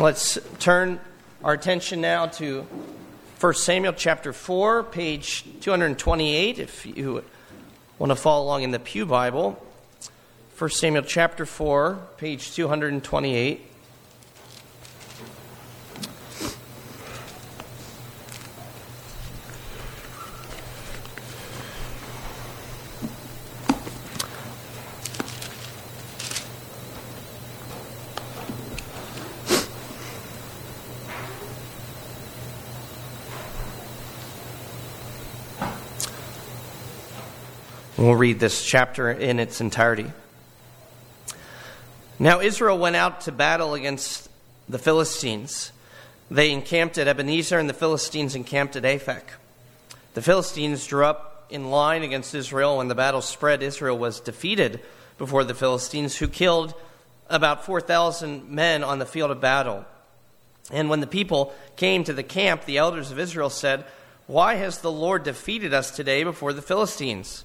Let's turn our attention now to 1 Samuel chapter 4, page 228, if you want to follow along in the Pew Bible. 1 Samuel chapter 4, page 228. Read this chapter in its entirety. Now Israel went out to battle against the Philistines. They encamped at Ebenezer, and the Philistines encamped at Aphek. The Philistines drew up in line against Israel. When the battle spread, Israel was defeated before the Philistines, who killed about 4,000 men on the field of battle. And when the people came to the camp, the elders of Israel said, Why has the Lord defeated us today before the Philistines?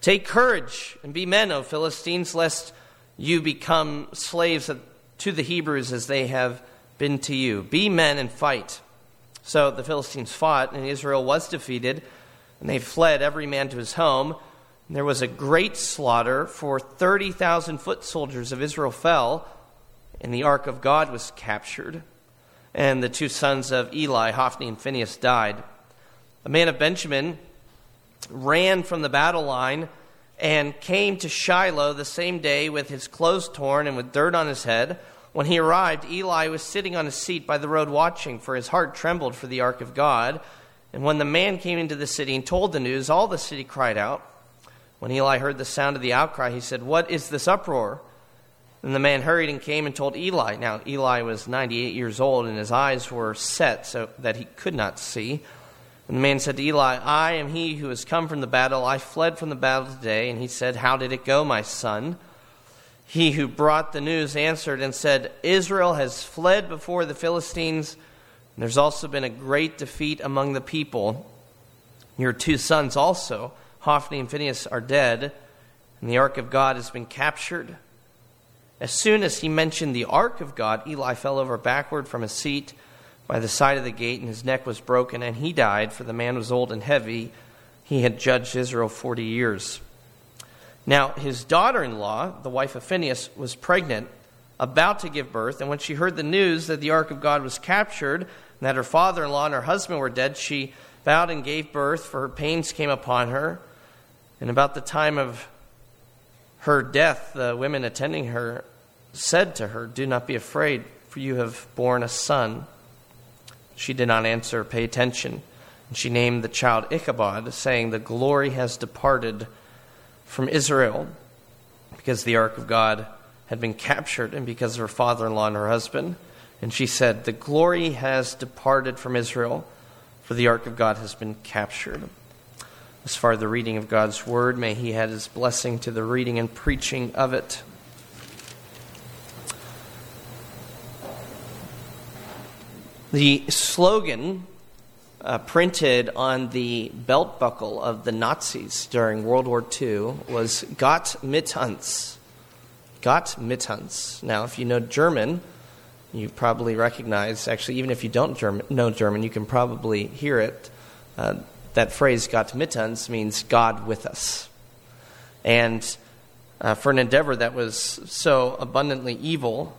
Take courage and be men, O Philistines, lest you become slaves to the Hebrews as they have been to you. Be men and fight. So the Philistines fought, and Israel was defeated, and they fled every man to his home. And there was a great slaughter, for 30,000 foot soldiers of Israel fell, and the ark of God was captured. And the two sons of Eli, Hophni and Phinehas, died. A man of Benjamin ran from the battle line and came to Shiloh the same day with his clothes torn and with dirt on his head. When he arrived, Eli was sitting on a seat by the road watching, for his heart trembled for the ark of God. And when the man came into the city and told the news, all the city cried out. When Eli heard the sound of the outcry, he said, What is this uproar? And the man hurried and came and told Eli. Now, Eli was 98 years old, and his eyes were set so that he could not see. And the man said to Eli, I am he who has come from the battle. I fled from the battle today. And he said, How did it go, my son? He who brought the news answered and said, Israel has fled before the Philistines. And there's also been a great defeat among the people. Your two sons also, Hophni and Phinehas, are dead, and the ark of God has been captured. As soon as he mentioned the ark of God, Eli fell over backward from his seat by the side of the gate, and his neck was broken, and he died, for the man was old and heavy. He had judged Israel 40 years. Now, his daughter in law, the wife of Phinehas, was pregnant, about to give birth, and when she heard the news that the ark of God was captured, and that her father in law and her husband were dead, she bowed and gave birth, for her pains came upon her. And about the time of her death, the women attending her said to her, Do not be afraid, for you have borne a son. She did not answer, or pay attention. And she named the child Ichabod, saying, The glory has departed from Israel, because the ark of God had been captured, and because of her father in law and her husband. And she said, The glory has departed from Israel, for the ark of God has been captured. As far as the reading of God's word, may He add His blessing to the reading and preaching of it. The slogan uh, printed on the belt buckle of the Nazis during World War II was Gott mit uns. Gott mit uns. Now, if you know German, you probably recognize, actually, even if you don't German, know German, you can probably hear it. Uh, that phrase, Gott mit uns, means God with us. And uh, for an endeavor that was so abundantly evil,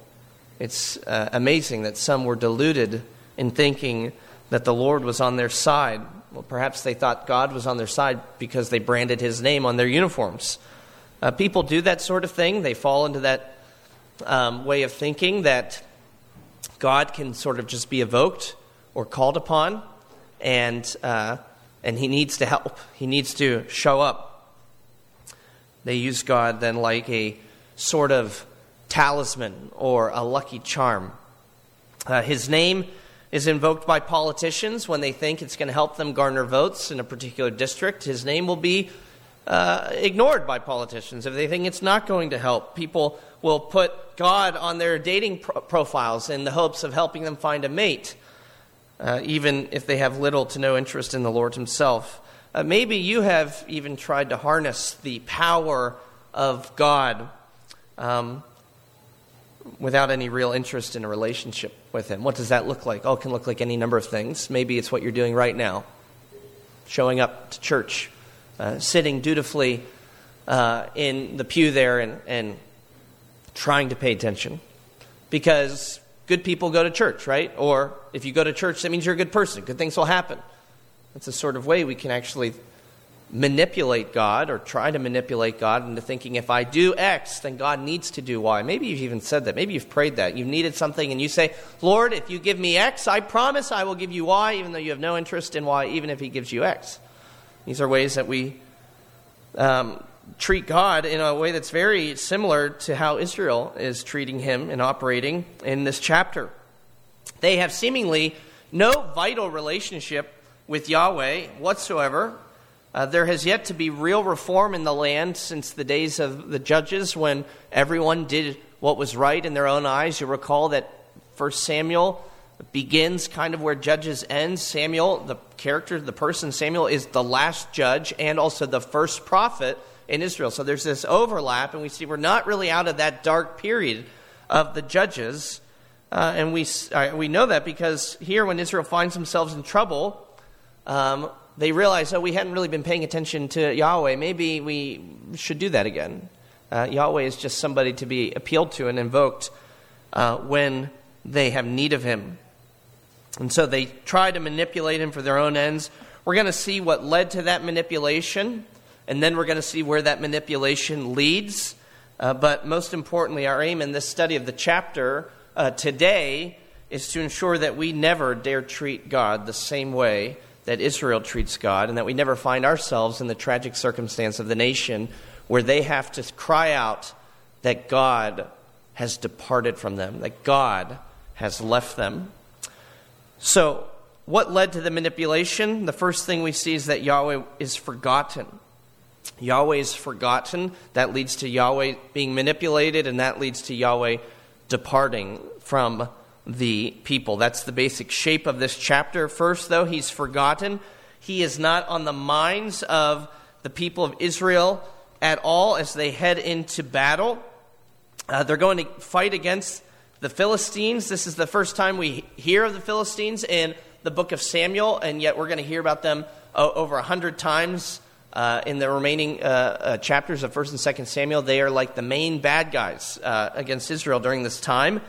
it's uh, amazing that some were deluded in thinking that the Lord was on their side. Well, perhaps they thought God was on their side because they branded his name on their uniforms. Uh, people do that sort of thing. They fall into that um, way of thinking that God can sort of just be evoked or called upon, and, uh, and he needs to help. He needs to show up. They use God then like a sort of talisman or a lucky charm. Uh, his name is invoked by politicians when they think it's going to help them garner votes in a particular district. His name will be uh, ignored by politicians if they think it's not going to help. People will put God on their dating pro- profiles in the hopes of helping them find a mate, uh, even if they have little to no interest in the Lord Himself. Uh, maybe you have even tried to harness the power of God um, without any real interest in a relationship with Him. What does that look like? Oh, it can look like any number of things. Maybe it's what you're doing right now showing up to church, uh, sitting dutifully uh, in the pew there and, and trying to pay attention. Because good people go to church, right? Or if you go to church, that means you're a good person. Good things will happen. That's the sort of way we can actually manipulate God or try to manipulate God into thinking if I do X, then God needs to do Y. Maybe you've even said that. Maybe you've prayed that. You've needed something and you say, Lord, if you give me X, I promise I will give you Y, even though you have no interest in Y, even if He gives you X. These are ways that we um, treat God in a way that's very similar to how Israel is treating Him and operating in this chapter. They have seemingly no vital relationship with Yahweh whatsoever. Uh, there has yet to be real reform in the land since the days of the judges when everyone did what was right in their own eyes. You recall that First Samuel begins kind of where Judges ends. Samuel, the character, the person Samuel, is the last judge and also the first prophet in Israel. So there's this overlap, and we see we're not really out of that dark period of the judges. Uh, and we, uh, we know that because here, when Israel finds themselves in trouble, um, they realize, oh, we hadn't really been paying attention to Yahweh. Maybe we should do that again. Uh, Yahweh is just somebody to be appealed to and invoked uh, when they have need of him. And so they try to manipulate him for their own ends. We're going to see what led to that manipulation, and then we're going to see where that manipulation leads. Uh, but most importantly, our aim in this study of the chapter uh, today is to ensure that we never dare treat God the same way that Israel treats God, and that we never find ourselves in the tragic circumstance of the nation where they have to cry out that God has departed from them, that God has left them. So, what led to the manipulation? The first thing we see is that Yahweh is forgotten. Yahweh is forgotten. That leads to Yahweh being manipulated, and that leads to Yahweh departing from the people. That's the basic shape of this chapter. First, though, he's forgotten. He is not on the minds of the people of Israel at all as they head into battle. Uh, they're going to fight against the Philistines. This is the first time we hear of the Philistines in the book of Samuel, and yet we're going to hear about them uh, over a hundred times uh, in the remaining uh, uh chapters of First and Second Samuel. They are like the main bad guys uh, against Israel during this time.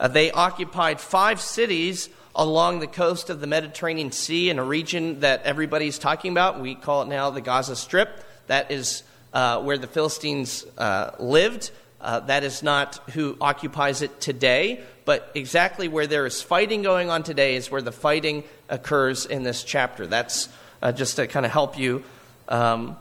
Uh, they occupied five cities along the coast of the Mediterranean Sea in a region that everybody's talking about. We call it now the Gaza Strip. That is uh, where the Philistines uh, lived. Uh, that is not who occupies it today, but exactly where there is fighting going on today is where the fighting occurs in this chapter. That's uh, just to kind of help you um,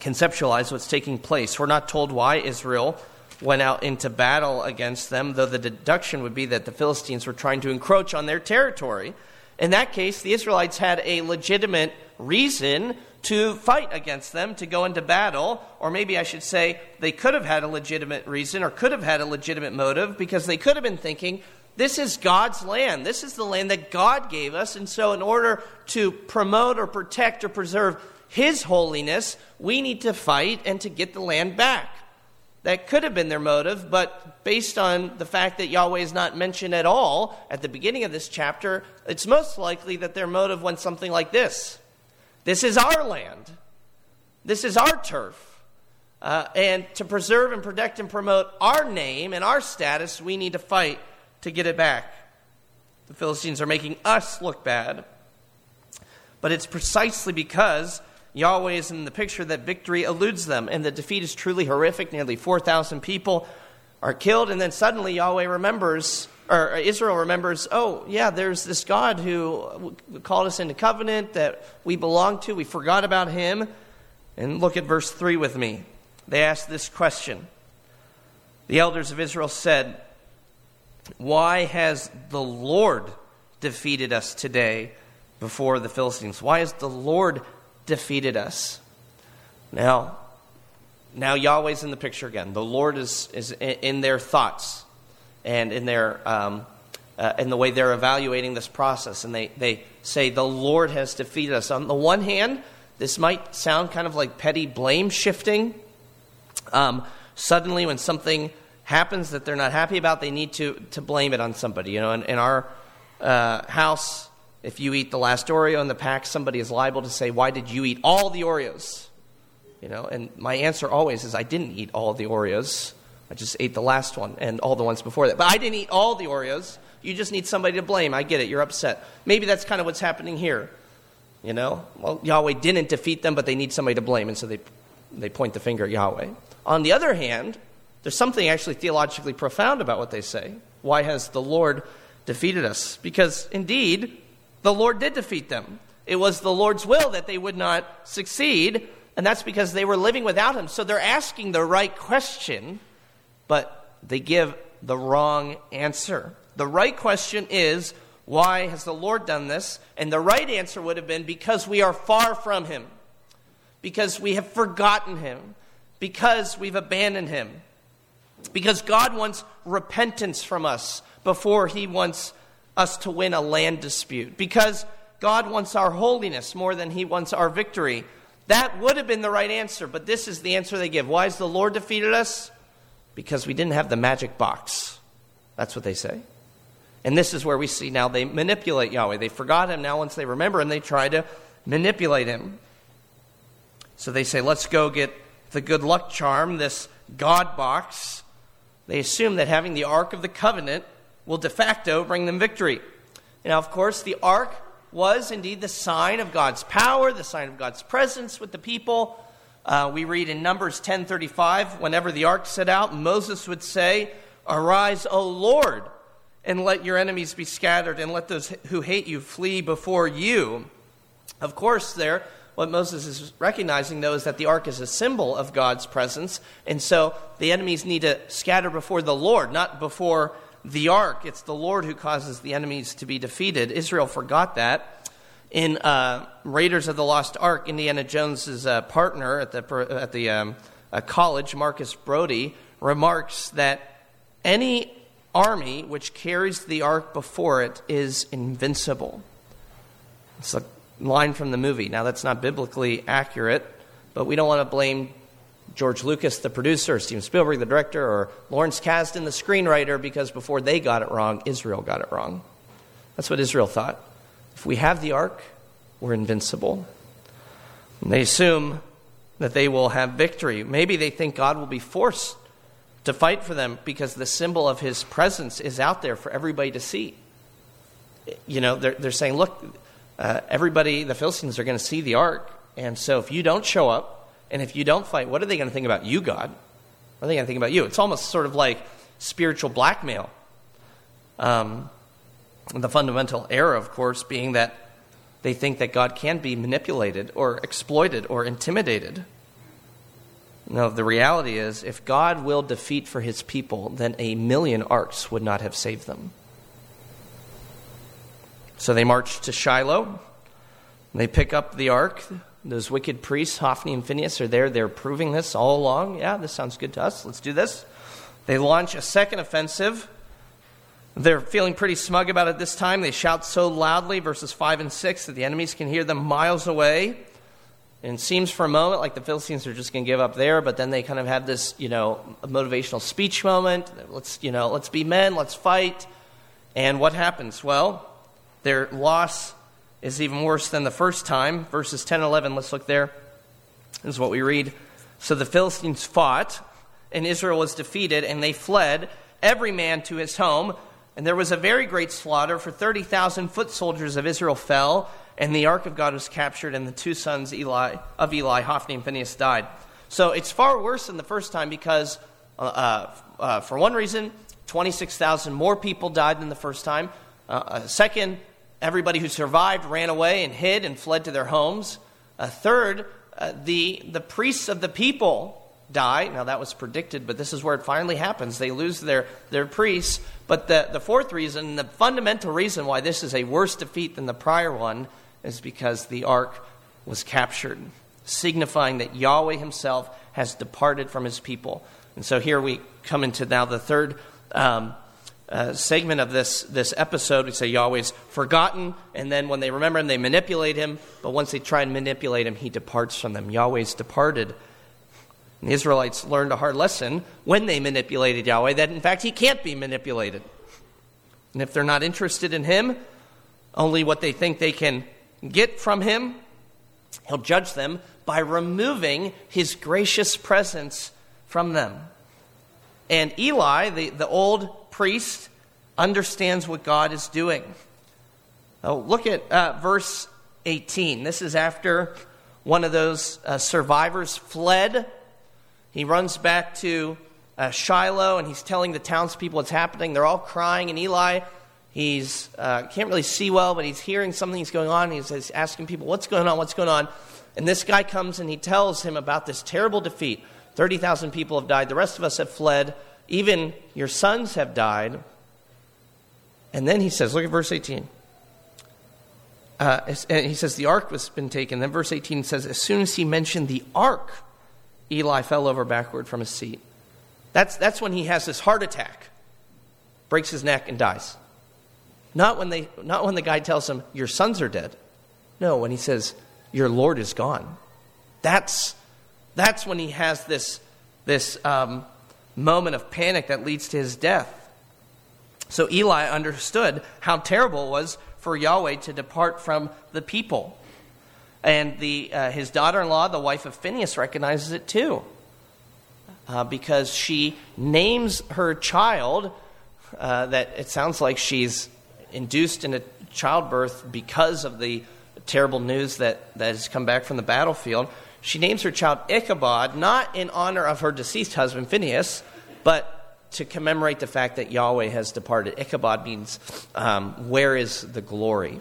conceptualize what's taking place. We're not told why Israel went out into battle against them, though the deduction would be that the Philistines were trying to encroach on their territory. In that case, the Israelites had a legitimate reason to fight against them, to go into battle, or maybe I should say they could have had a legitimate reason or could have had a legitimate motive because they could have been thinking, this is God's land. This is the land that God gave us. And so, in order to promote or protect or preserve His holiness, we need to fight and to get the land back. That could have been their motive, but based on the fact that Yahweh is not mentioned at all at the beginning of this chapter, it's most likely that their motive went something like this This is our land, this is our turf. Uh, and to preserve and protect and promote our name and our status, we need to fight to get it back. The Philistines are making us look bad. But it's precisely because Yahweh is in the picture that victory eludes them, and the defeat is truly horrific. Nearly 4,000 people are killed, and then suddenly Yahweh remembers, or Israel remembers, oh, yeah, there's this God who called us into covenant that we belong to. We forgot about him. And look at verse 3 with me. They asked this question. The elders of Israel said, Why has the Lord defeated us today before the Philistines? Why has the Lord defeated us? Now, now Yahweh's in the picture again. The Lord is, is in their thoughts and in their um, uh, in the way they're evaluating this process, and they, they say the Lord has defeated us. On the one hand, this might sound kind of like petty blame shifting. Um, suddenly, when something happens that they're not happy about, they need to, to blame it on somebody. You know, in, in our uh, house, if you eat the last Oreo in the pack, somebody is liable to say, Why did you eat all the Oreos? You know, and my answer always is I didn't eat all the Oreos. I just ate the last one and all the ones before that. But I didn't eat all the Oreos. You just need somebody to blame. I get it. You're upset. Maybe that's kind of what's happening here. You know, well, Yahweh didn't defeat them, but they need somebody to blame, and so they, they point the finger at Yahweh. On the other hand, there's something actually theologically profound about what they say. Why has the Lord defeated us? Because indeed, the Lord did defeat them. It was the Lord's will that they would not succeed, and that's because they were living without him. So they're asking the right question, but they give the wrong answer. The right question is, why has the Lord done this? And the right answer would have been, because we are far from him, because we have forgotten him, because we've abandoned him, because God wants repentance from us before he wants us to win a land dispute, because God wants our holiness more than he wants our victory. That would have been the right answer, but this is the answer they give. Why has the Lord defeated us? Because we didn't have the magic box. That's what they say. And this is where we see now they manipulate Yahweh. They forgot him. Now, once they remember him, they try to manipulate him. So they say, let's go get the good luck charm, this God box. They assume that having the Ark of the Covenant will de facto bring them victory. Now, of course, the Ark was indeed the sign of God's power, the sign of God's presence with the people. Uh, we read in Numbers 10:35, whenever the ark set out, Moses would say, "Arise, O Lord, and let your enemies be scattered, and let those who hate you flee before you." Of course, there, what Moses is recognizing, though, is that the ark is a symbol of God's presence, and so the enemies need to scatter before the Lord, not before the ark. It's the Lord who causes the enemies to be defeated. Israel forgot that. In uh, Raiders of the Lost Ark, Indiana Jones's uh, partner at the, at the um, uh, college, Marcus Brody, remarks that any army which carries the ark before it is invincible. It's a line from the movie. Now, that's not biblically accurate, but we don't want to blame George Lucas, the producer, Steven Spielberg, the director, or Lawrence Kasdan, the screenwriter, because before they got it wrong, Israel got it wrong. That's what Israel thought. If we have the ark, we're invincible. And they assume that they will have victory. Maybe they think God will be forced to fight for them because the symbol of his presence is out there for everybody to see. You know, they're, they're saying, look, uh, everybody, the Philistines are going to see the ark. And so if you don't show up, and if you don't fight, what are they going to think about you, God? What are they going to think about you? It's almost sort of like spiritual blackmail. Um, the fundamental error, of course, being that they think that God can be manipulated or exploited or intimidated. No, the reality is, if God will defeat for his people, then a million arks would not have saved them. So they march to Shiloh. They pick up the ark. Those wicked priests, Hophni and Phinehas, are there. They're proving this all along. Yeah, this sounds good to us. Let's do this. They launch a second offensive. They're feeling pretty smug about it this time. They shout so loudly, verses 5 and 6, that the enemies can hear them miles away. And it seems for a moment like the Philistines are just going to give up there, but then they kind of have this, you know, motivational speech moment. Let's, you know, let's be men, let's fight. And what happens? Well, their loss is even worse than the first time. Verses 10 and 11, let's look there. This is what we read. So the Philistines fought, and Israel was defeated, and they fled, every man to his home. And there was a very great slaughter, for 30,000 foot soldiers of Israel fell, and the ark of God was captured, and the two sons Eli, of Eli, Hophni and Phinehas, died. So it's far worse than the first time because, uh, uh, uh for one reason, 26,000 more people died than the first time. Uh, uh, second, everybody who survived ran away and hid and fled to their homes. A third, the, the priests of the people die. Now, that was predicted, but this is where it finally happens. They lose their, their priests. But the, the fourth reason, the fundamental reason why this is a worse defeat than the prior one, is because the ark was captured, signifying that Yahweh himself has departed from his people. And so here we come into now the third um, uh, segment of this, this episode. We say Yahweh's forgotten, and then when they remember him, they manipulate him. But once they try and manipulate him, he departs from them. Yahweh's departed and the Israelites learned a hard lesson when they manipulated Yahweh that, in fact, he can't be manipulated. And if they're not interested in him, only what they think they can get from him, he'll judge them by removing his gracious presence from them. And Eli, the, the old priest, understands what God is doing. Oh, look at uh, verse 18. This is after one of those uh, survivors fled he runs back to uh, Shiloh and he's telling the townspeople what's happening. They're all crying, and Eli, he's uh, can't really see well, but he's hearing something's going on. He's, he's asking people, "What's going on? What's going on?" And this guy comes and he tells him about this terrible defeat. Thirty thousand people have died. The rest of us have fled. Even your sons have died. And then he says, "Look at verse eighteen." Uh, he says the ark was been taken. Then verse 18 says, as soon as he mentioned the ark, Eli fell over backward from his seat. That's, that's when he has this heart attack, breaks his neck, and dies. Not when, they, not when the guy tells him, Your sons are dead. No, when he says, Your Lord is gone. That's, that's when he has this, this um, moment of panic that leads to his death. So Eli understood how terrible it was for Yahweh to depart from the people. And the, uh, his daughter in law, the wife of Phinehas, recognizes it too. Uh, because she names her child uh, that it sounds like she's induced into childbirth because of the terrible news that, that has come back from the battlefield. She names her child Ichabod, not in honor of her deceased husband Phinehas, but to commemorate the fact that Yahweh has departed. Ichabod means, um, where is the glory?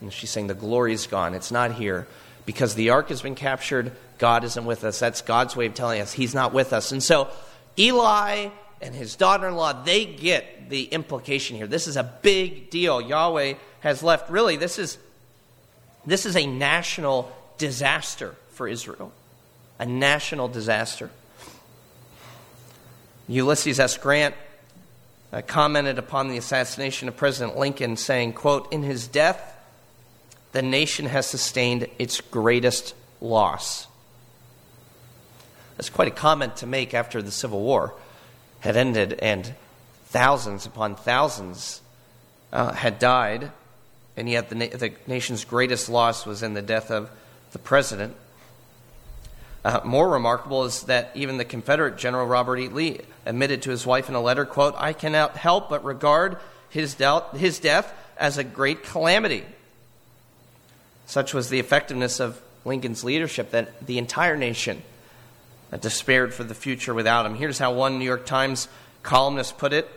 And she's saying the glory is gone. It's not here because the ark has been captured. God isn't with us. That's God's way of telling us He's not with us. And so Eli and his daughter in law, they get the implication here. This is a big deal. Yahweh has left. Really, this is, this is a national disaster for Israel. A national disaster. Ulysses S. Grant uh, commented upon the assassination of President Lincoln, saying, quote, In his death, the nation has sustained its greatest loss. That's quite a comment to make after the Civil War had ended and thousands upon thousands uh, had died, and yet the, na- the, nation's greatest loss was in the death of the president. Uh, more remarkable is that even the Confederate General Robert E. Lee admitted to his wife in a letter, quote, I cannot help but regard his, doubt, his death as a great calamity such was the effectiveness of Lincoln's leadership that the entire nation despaired for the future without him. Here's how one New York Times columnist put it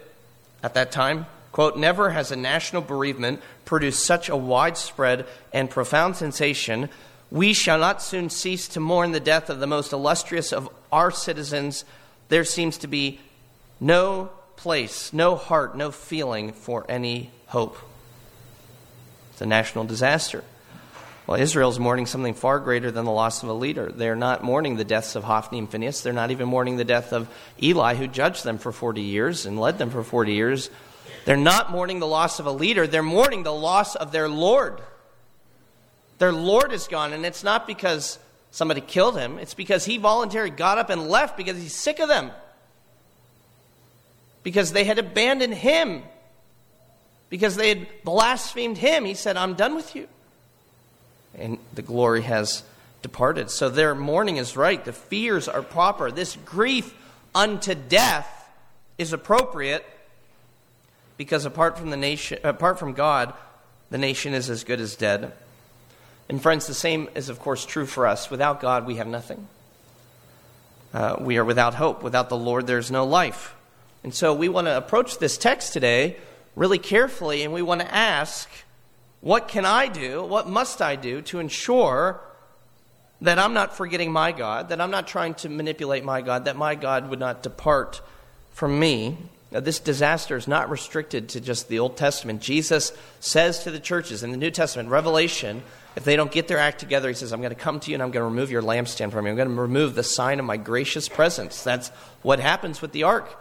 at that time. Quote, never has a national bereavement produced such a widespread and profound sensation. We shall not soon cease to mourn the death of the most illustrious of our citizens. There seems to be no place, no heart, no feeling for any hope. It's a national disaster. Well, Israel's mourning something far greater than the loss of a leader. They're not mourning the deaths of Hophni and Phinehas. They're not even mourning the death of Eli, who judged them for 40 years and led them for 40 years. They're not mourning the loss of a leader. They're mourning the loss of their Lord. Their Lord is gone, and it's not because somebody killed him. It's because he voluntarily got up and left because he's sick of them. Because they had abandoned him. Because they had blasphemed him. He said, I'm done with you and the glory has departed. So their mourning is right. The fears are proper. This grief unto death is appropriate. because apart from the nation apart from God, the nation is as good as dead. And friends, the same is of course true for us. Without God, we have nothing. Uh, we are without hope. Without the Lord, there's no life. And so we want to approach this text today really carefully, and we want to ask, what can I do? What must I do to ensure that I'm not forgetting my God, that I'm not trying to manipulate my God, that my God would not depart from me? Now, this disaster is not restricted to just the Old Testament. Jesus says to the churches in the New Testament, Revelation, if they don't get their act together, he says, I'm going to come to you and I'm going to remove your lampstand from you. I'm going to remove the sign of my gracious presence. That's what happens with the ark.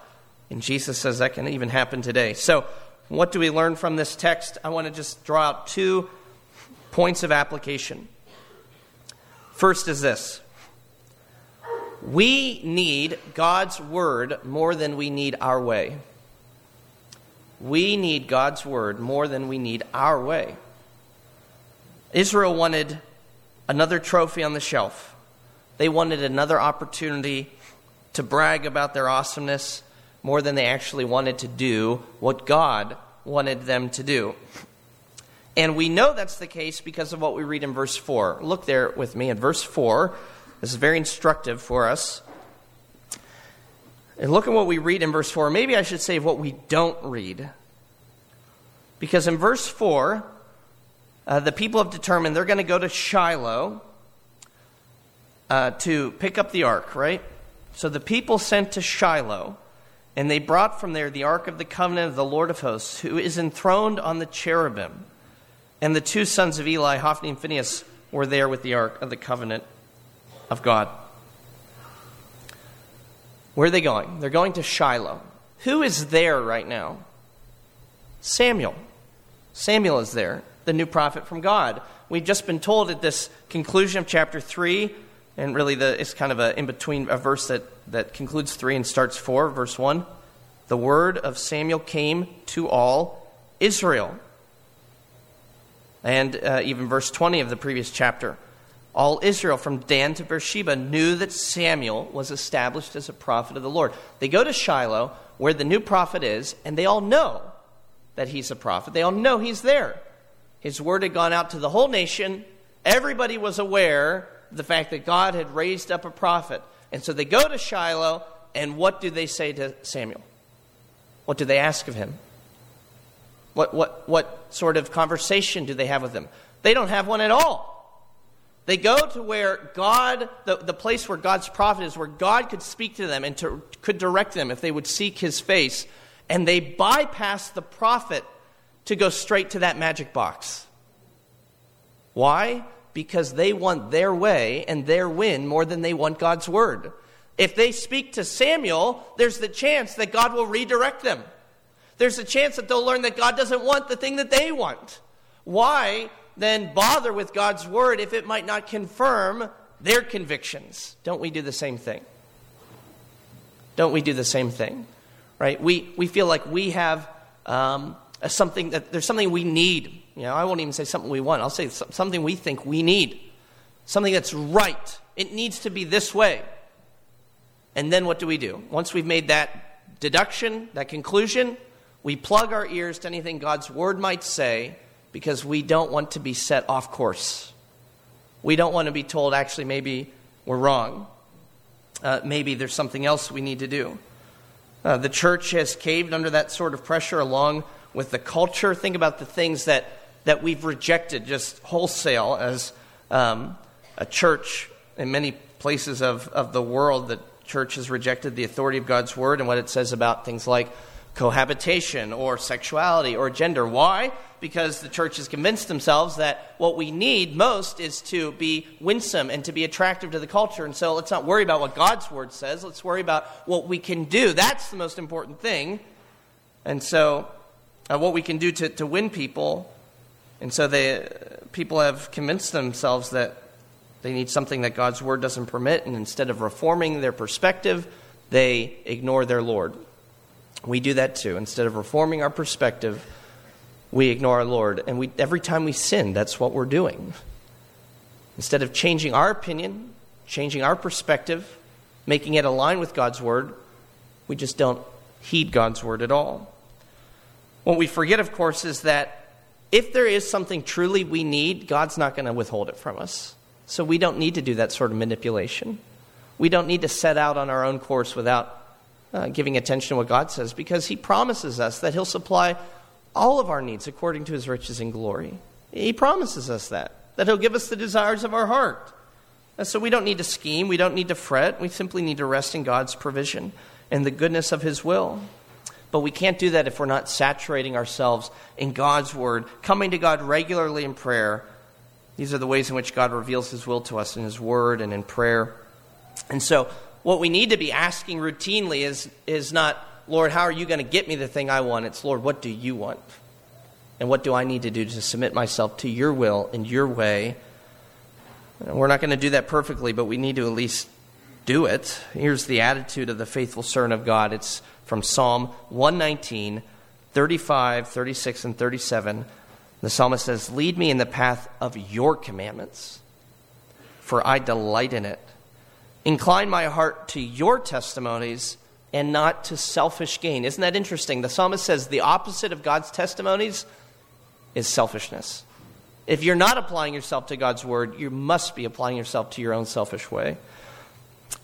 And Jesus says that can even happen today. So, what do we learn from this text? I want to just draw out two points of application. First is this we need God's word more than we need our way. We need God's word more than we need our way. Israel wanted another trophy on the shelf. They wanted another opportunity to brag about their awesomeness more than they actually wanted to do what God wanted them to do. And we know that's the case because of what we read in verse 4. Look there with me in verse 4. This is very instructive for us. And look at what we read in verse 4. Maybe I should say what we don't read. Because in verse 4, uh, the people have determined they're going to go to Shiloh uh, to pick up the ark, right? So the people sent to Shiloh, and they brought from there the ark of the covenant of the Lord of hosts, who is enthroned on the cherubim. And the two sons of Eli, Hophni and Phinehas, were there with the ark of the covenant of God. Where are they going? They're going to Shiloh. Who is there right now? Samuel. Samuel is there, the new prophet from God. We've just been told at this conclusion of chapter 3, and really the, it's kind of a in between a verse that, that concludes 3 and starts 4, verse 1. The word of Samuel came to all Israel. And uh, even verse 20 of the previous chapter all Israel from Dan to Beersheba knew that Samuel was established as a prophet of the Lord. They go to Shiloh, where the new prophet is, and they all know that he's a prophet. They all know he's there. His word had gone out to the whole nation. Everybody was aware of the fact that God had raised up a prophet. And so they go to Shiloh, and what do they say to Samuel? What do they ask of him? What, what, what sort of conversation do they have with him? They don't have one at all. They go to where God, the, the place where God's prophet is, where God could speak to them and to, could direct them if they would seek his face. And they bypass the prophet to go straight to that magic box. Why? Because they want their way and their win more than they want God's word. If they speak to Samuel, there's the chance that God will redirect them. There's a chance that they'll learn that God doesn't want the thing that they want. Why? then bother with God's word if it might not confirm their convictions. Don't we do the same thing? Don't we do the same thing? Right? We, we feel like we have um, something that there's something we need. You know, I won't even say something we want. I'll say something we think we need. Something that's right. It needs to be this way. And then what do we do? Once we've made that deduction, that conclusion, we plug our ears to anything God's word might say because we don't want to be set off course. We don't want to be told, actually, maybe we're wrong. Uh, maybe there's something else we need to do. Uh, the church has caved under that sort of pressure along with the culture. Think about the things that, that we've rejected just wholesale as um, a church in many places of, of the world. The church has rejected the authority of God's word and what it says about things like cohabitation or sexuality or gender. Why? Because the church has convinced themselves that what we need most is to be winsome and to be attractive to the culture. And so let's not worry about what God's word says. Let's worry about what we can do. That's the most important thing. And so, uh, what we can do to, to win people. And so, they, people have convinced themselves that they need something that God's word doesn't permit. And instead of reforming their perspective, they ignore their Lord. We do that too. Instead of reforming our perspective, we ignore our Lord. And we, every time we sin, that's what we're doing. Instead of changing our opinion, changing our perspective, making it align with God's word, we just don't heed God's word at all. What we forget, of course, is that if there is something truly we need, God's not going to withhold it from us. So we don't need to do that sort of manipulation. We don't need to set out on our own course without uh, giving attention to what God says because He promises us that He'll supply all of our needs according to His riches and glory. He promises us that, that He'll give us the desires of our heart. And so we don't need to scheme, we don't need to fret, we simply need to rest in God's provision and the goodness of His will. But we can't do that if we're not saturating ourselves in God's Word, coming to God regularly in prayer. These are the ways in which God reveals His will to us in His Word and in prayer. And so, what we need to be asking routinely is, is not, Lord, how are you going to get me the thing I want? It's, Lord, what do you want? And what do I need to do to submit myself to your will and your way? We're not going to do that perfectly, but we need to at least do it. Here's the attitude of the faithful servant of God. It's from Psalm 119, 35, 36, and 37. The psalmist says, Lead me in the path of your commandments, for I delight in it. Incline my heart to your testimonies and not to selfish gain. Isn't that interesting? The psalmist says the opposite of God's testimonies is selfishness. If you're not applying yourself to God's word, you must be applying yourself to your own selfish way.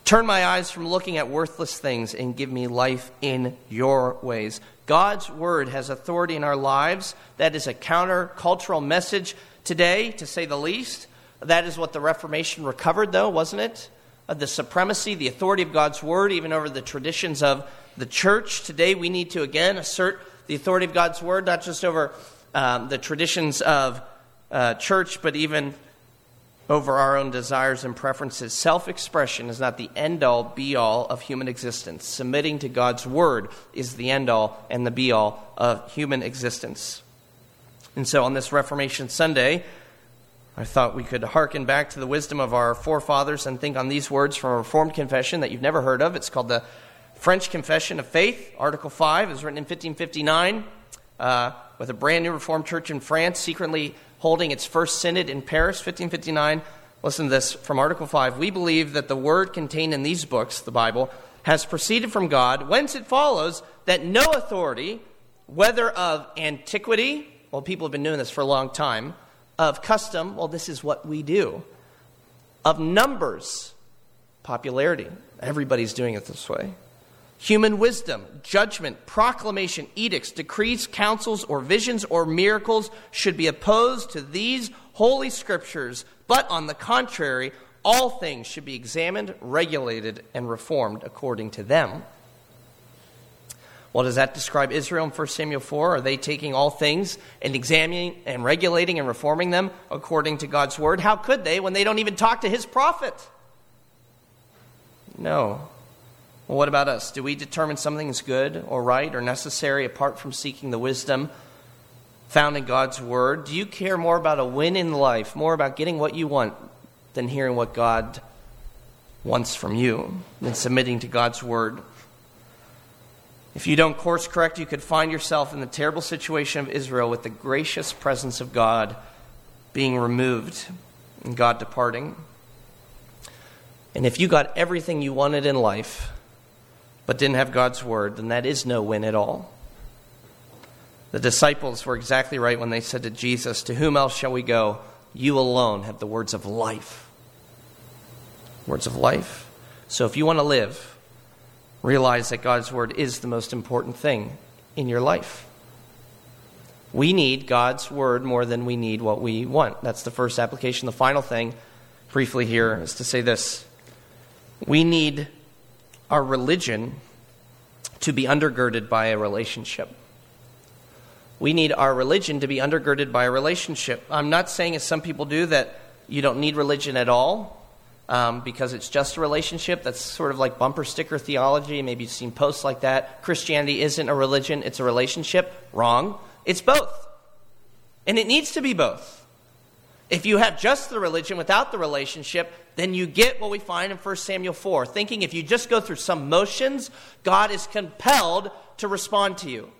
Turn my eyes from looking at worthless things and give me life in your ways. God's word has authority in our lives. That is a countercultural message today, to say the least. That is what the Reformation recovered, though, wasn't it? Uh, the supremacy, the authority of God's word, even over the traditions of the church. Today, we need to again assert the authority of God's word, not just over um, the traditions of uh, church, but even over our own desires and preferences. Self expression is not the end all, be all of human existence. Submitting to God's word is the end all and the be all of human existence. And so on this Reformation Sunday, I thought we could hearken back to the wisdom of our forefathers and think on these words from a Reformed confession that you've never heard of. It's called the French Confession of Faith. Article 5 It was written in 1559 uh, with a brand new Reformed church in France, secretly holding its first synod in Paris, 1559. Listen to this from Article 5. We believe that the word contained in these books, the Bible, has proceeded from God, whence it follows that no authority, whether of antiquity, well, people have been doing this for a long time, of custom, well, this is what we do, of numbers, popularity, everybody's doing it this way, human wisdom, judgment, proclamation, edicts, decrees, counsels, or visions or miracles should be opposed to these holy scriptures, but on the contrary, all things should be examined, regulated, and reformed according to them. Well, does that describe Israel in 1 Samuel 4? Are they taking all things and examining and regulating and reforming them according to God's word? How could they when they don't even talk to his prophet? No. Well, what about us? Do we determine something is good or right or necessary apart from seeking the wisdom found in God's Word? Do you care more about a win in life, more about getting what you want, than hearing what God wants from you, than submitting to God's Word? If you don't course correct, you could find yourself in the terrible situation of Israel with the gracious presence of God being removed and God departing. And if you got everything you wanted in life, but didn't have God's word, then that is no win at all. The disciples were exactly right when they said to Jesus, To whom else shall we go? You alone have the words of life. Words of life. So if you want to live, realize that God's word is the most important thing in your life. We need God's word more than we need what we want. That's the first application. The final thing, briefly here, is to say this We need our religion to be undergirded by a relationship. We need our religion to be undergirded by a relationship. I'm not saying, as some people do, that you don't need religion at all um, because it's just a relationship. That's sort of like bumper sticker theology. Maybe you've seen posts like that. Christianity isn't a religion, it's a relationship. Wrong. It's both. And it needs to be both. If you have just the religion without the relationship, then you get what we find in 1 Samuel 4, thinking if you just go through some motions, God is compelled to respond to you.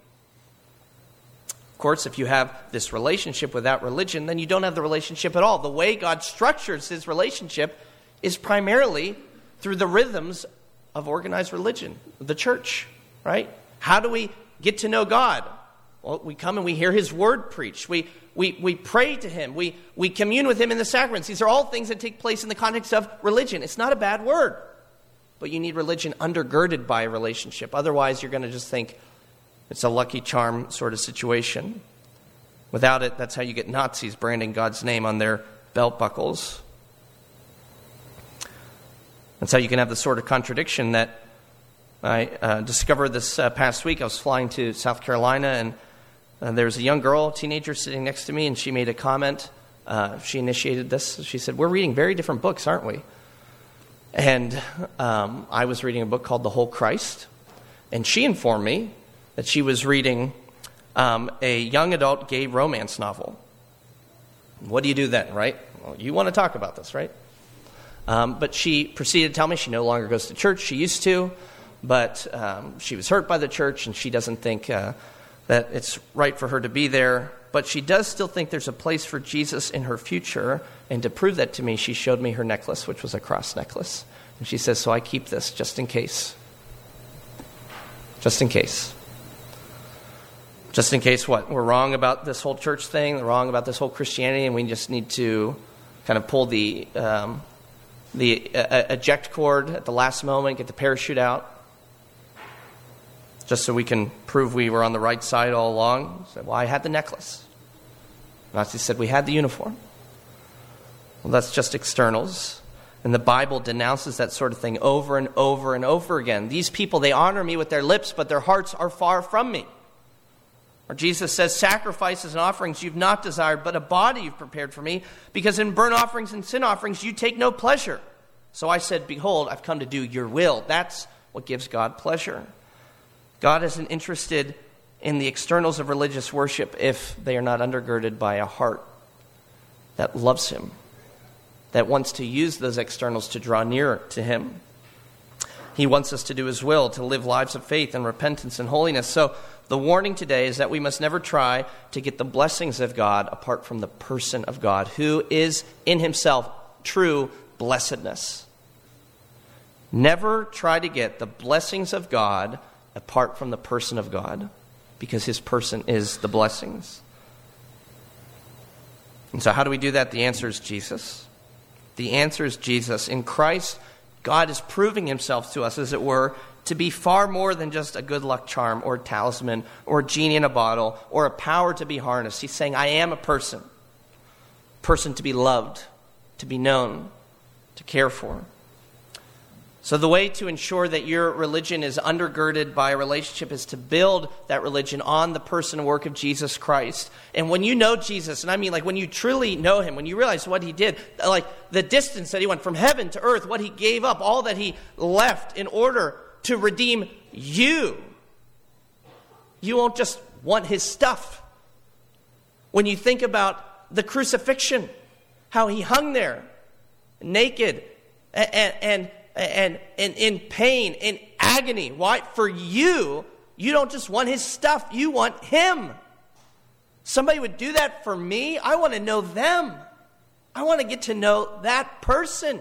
Of course, if you have this relationship without religion, then you don't have the relationship at all. The way God structures his relationship is primarily through the rhythms of organized religion, the church, right? How do we get to know God? Well, we come and we hear his word preached. We, we, we pray to him. We, we commune with him in the sacraments. These are all things that take place in the context of religion. It's not a bad word, but you need religion undergirded by a relationship. Otherwise, you're going to just think it's a lucky charm sort of situation. Without it, that's how you get Nazis branding God's name on their belt buckles. That's how you can have the sort of contradiction that I uh, discovered this uh, past week. I was flying to South Carolina, and uh, there was a young girl, teenager, sitting next to me, and she made a comment. Uh, she initiated this. She said, We're reading very different books, aren't we? And um, I was reading a book called The Whole Christ, and she informed me that she was reading um, a young adult gay romance novel. What do you do then, right? Well, you want to talk about this, right? Um, but she proceeded to tell me she no longer goes to church. She used to, but um, she was hurt by the church, and she doesn't think uh, that it's right for her to be there. But she does still think there's a place for Jesus in her future. And to prove that to me, she showed me her necklace, which was a cross necklace. And she says, So I keep this just in case. Just in case. Just in case what? We're wrong about this whole church thing, wrong about this whole Christianity, and we just need to kind of pull the, um, the uh, uh eject cord at the last moment, get the parachute out just so we can prove we were on the right side all along. Said, well, I had the necklace. Nazi said, we had the uniform. Well, that's just externals. And the Bible denounces that sort of thing over and over and over again. These people, they honor me with their lips, but their hearts are far from me. Or Jesus says, Sacrifices and offerings you've not desired, but a body you've prepared for me, because in burnt offerings and sin offerings you take no pleasure. So I said, Behold, I've come to do your will. That's what gives God pleasure. God isn't interested in the externals of religious worship if they are not undergirded by a heart that loves Him, that wants to use those externals to draw nearer to Him. He wants us to do His will, to live lives of faith and repentance and holiness. So, the warning today is that we must never try to get the blessings of God apart from the person of God, who is in Himself true blessedness. Never try to get the blessings of God apart from the person of God because his person is the blessings. And so, how do we do that? The answer is Jesus. The answer is Jesus. In Christ, God is proving himself to us, as it were, to be far more than just a good luck charm or talisman or genie in a bottle or a power to be harnessed. He's saying, I am a person, person to be loved, to be known, to care for. So, the way to ensure that your religion is undergirded by a relationship is to build that religion on the person and work of Jesus Christ. And when you know Jesus, and I mean like when you truly know him, when you realize what he did, like the distance that he went from heaven to earth, what he gave up, all that he left in order to redeem you, you won't just want his stuff. When you think about the crucifixion, how he hung there naked and, and, and and, and in pain, in agony. Why? For you, you don't just want his stuff, you want him. Somebody would do that for me. I want to know them. I want to get to know that person.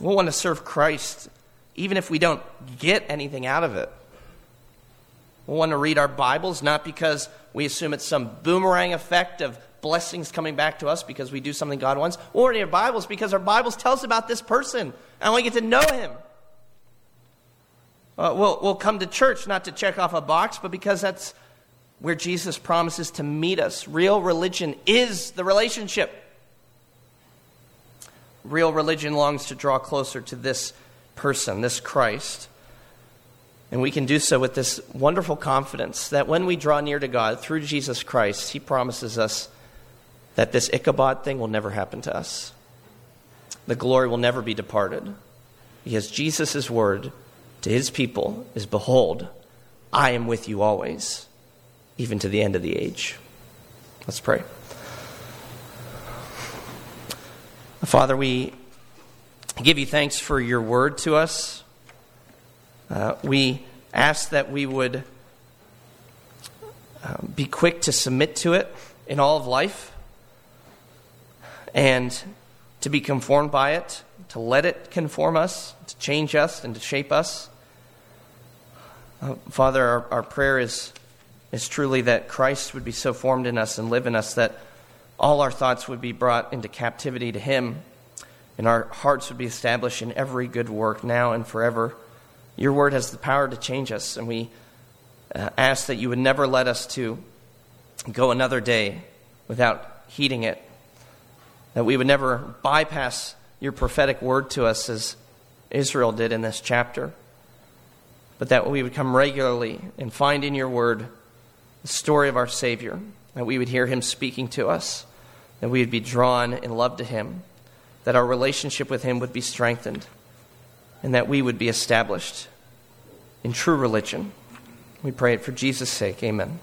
We'll want to serve Christ even if we don't get anything out of it. We'll want to read our Bibles not because we assume it's some boomerang effect of blessings coming back to us because we do something God wants, or in our Bibles because our Bibles tell us about this person and we get to know him. Uh, we'll, we'll come to church not to check off a box, but because that's where Jesus promises to meet us. Real religion is the relationship. Real religion longs to draw closer to this person, this Christ. And we can do so with this wonderful confidence that when we draw near to God through Jesus Christ, He promises us that this Ichabod thing will never happen to us. The glory will never be departed. Because Jesus' word to his people is Behold, I am with you always, even to the end of the age. Let's pray. Father, we give you thanks for your word to us. Uh, we ask that we would uh, be quick to submit to it in all of life and to be conformed by it, to let it conform us, to change us, and to shape us. Uh, Father, our, our prayer is, is truly that Christ would be so formed in us and live in us that all our thoughts would be brought into captivity to Him, and our hearts would be established in every good work now and forever. Your word has the power to change us, and we uh, ask that you would never let us to go another day without heeding it, that we would never bypass your prophetic word to us as Israel did in this chapter, but that we would come regularly and find in your word the story of our Savior, that we would hear him speaking to us, that we would be drawn in love to him, that our relationship with him would be strengthened, and that we would be established in true religion. We pray it for Jesus' sake. Amen.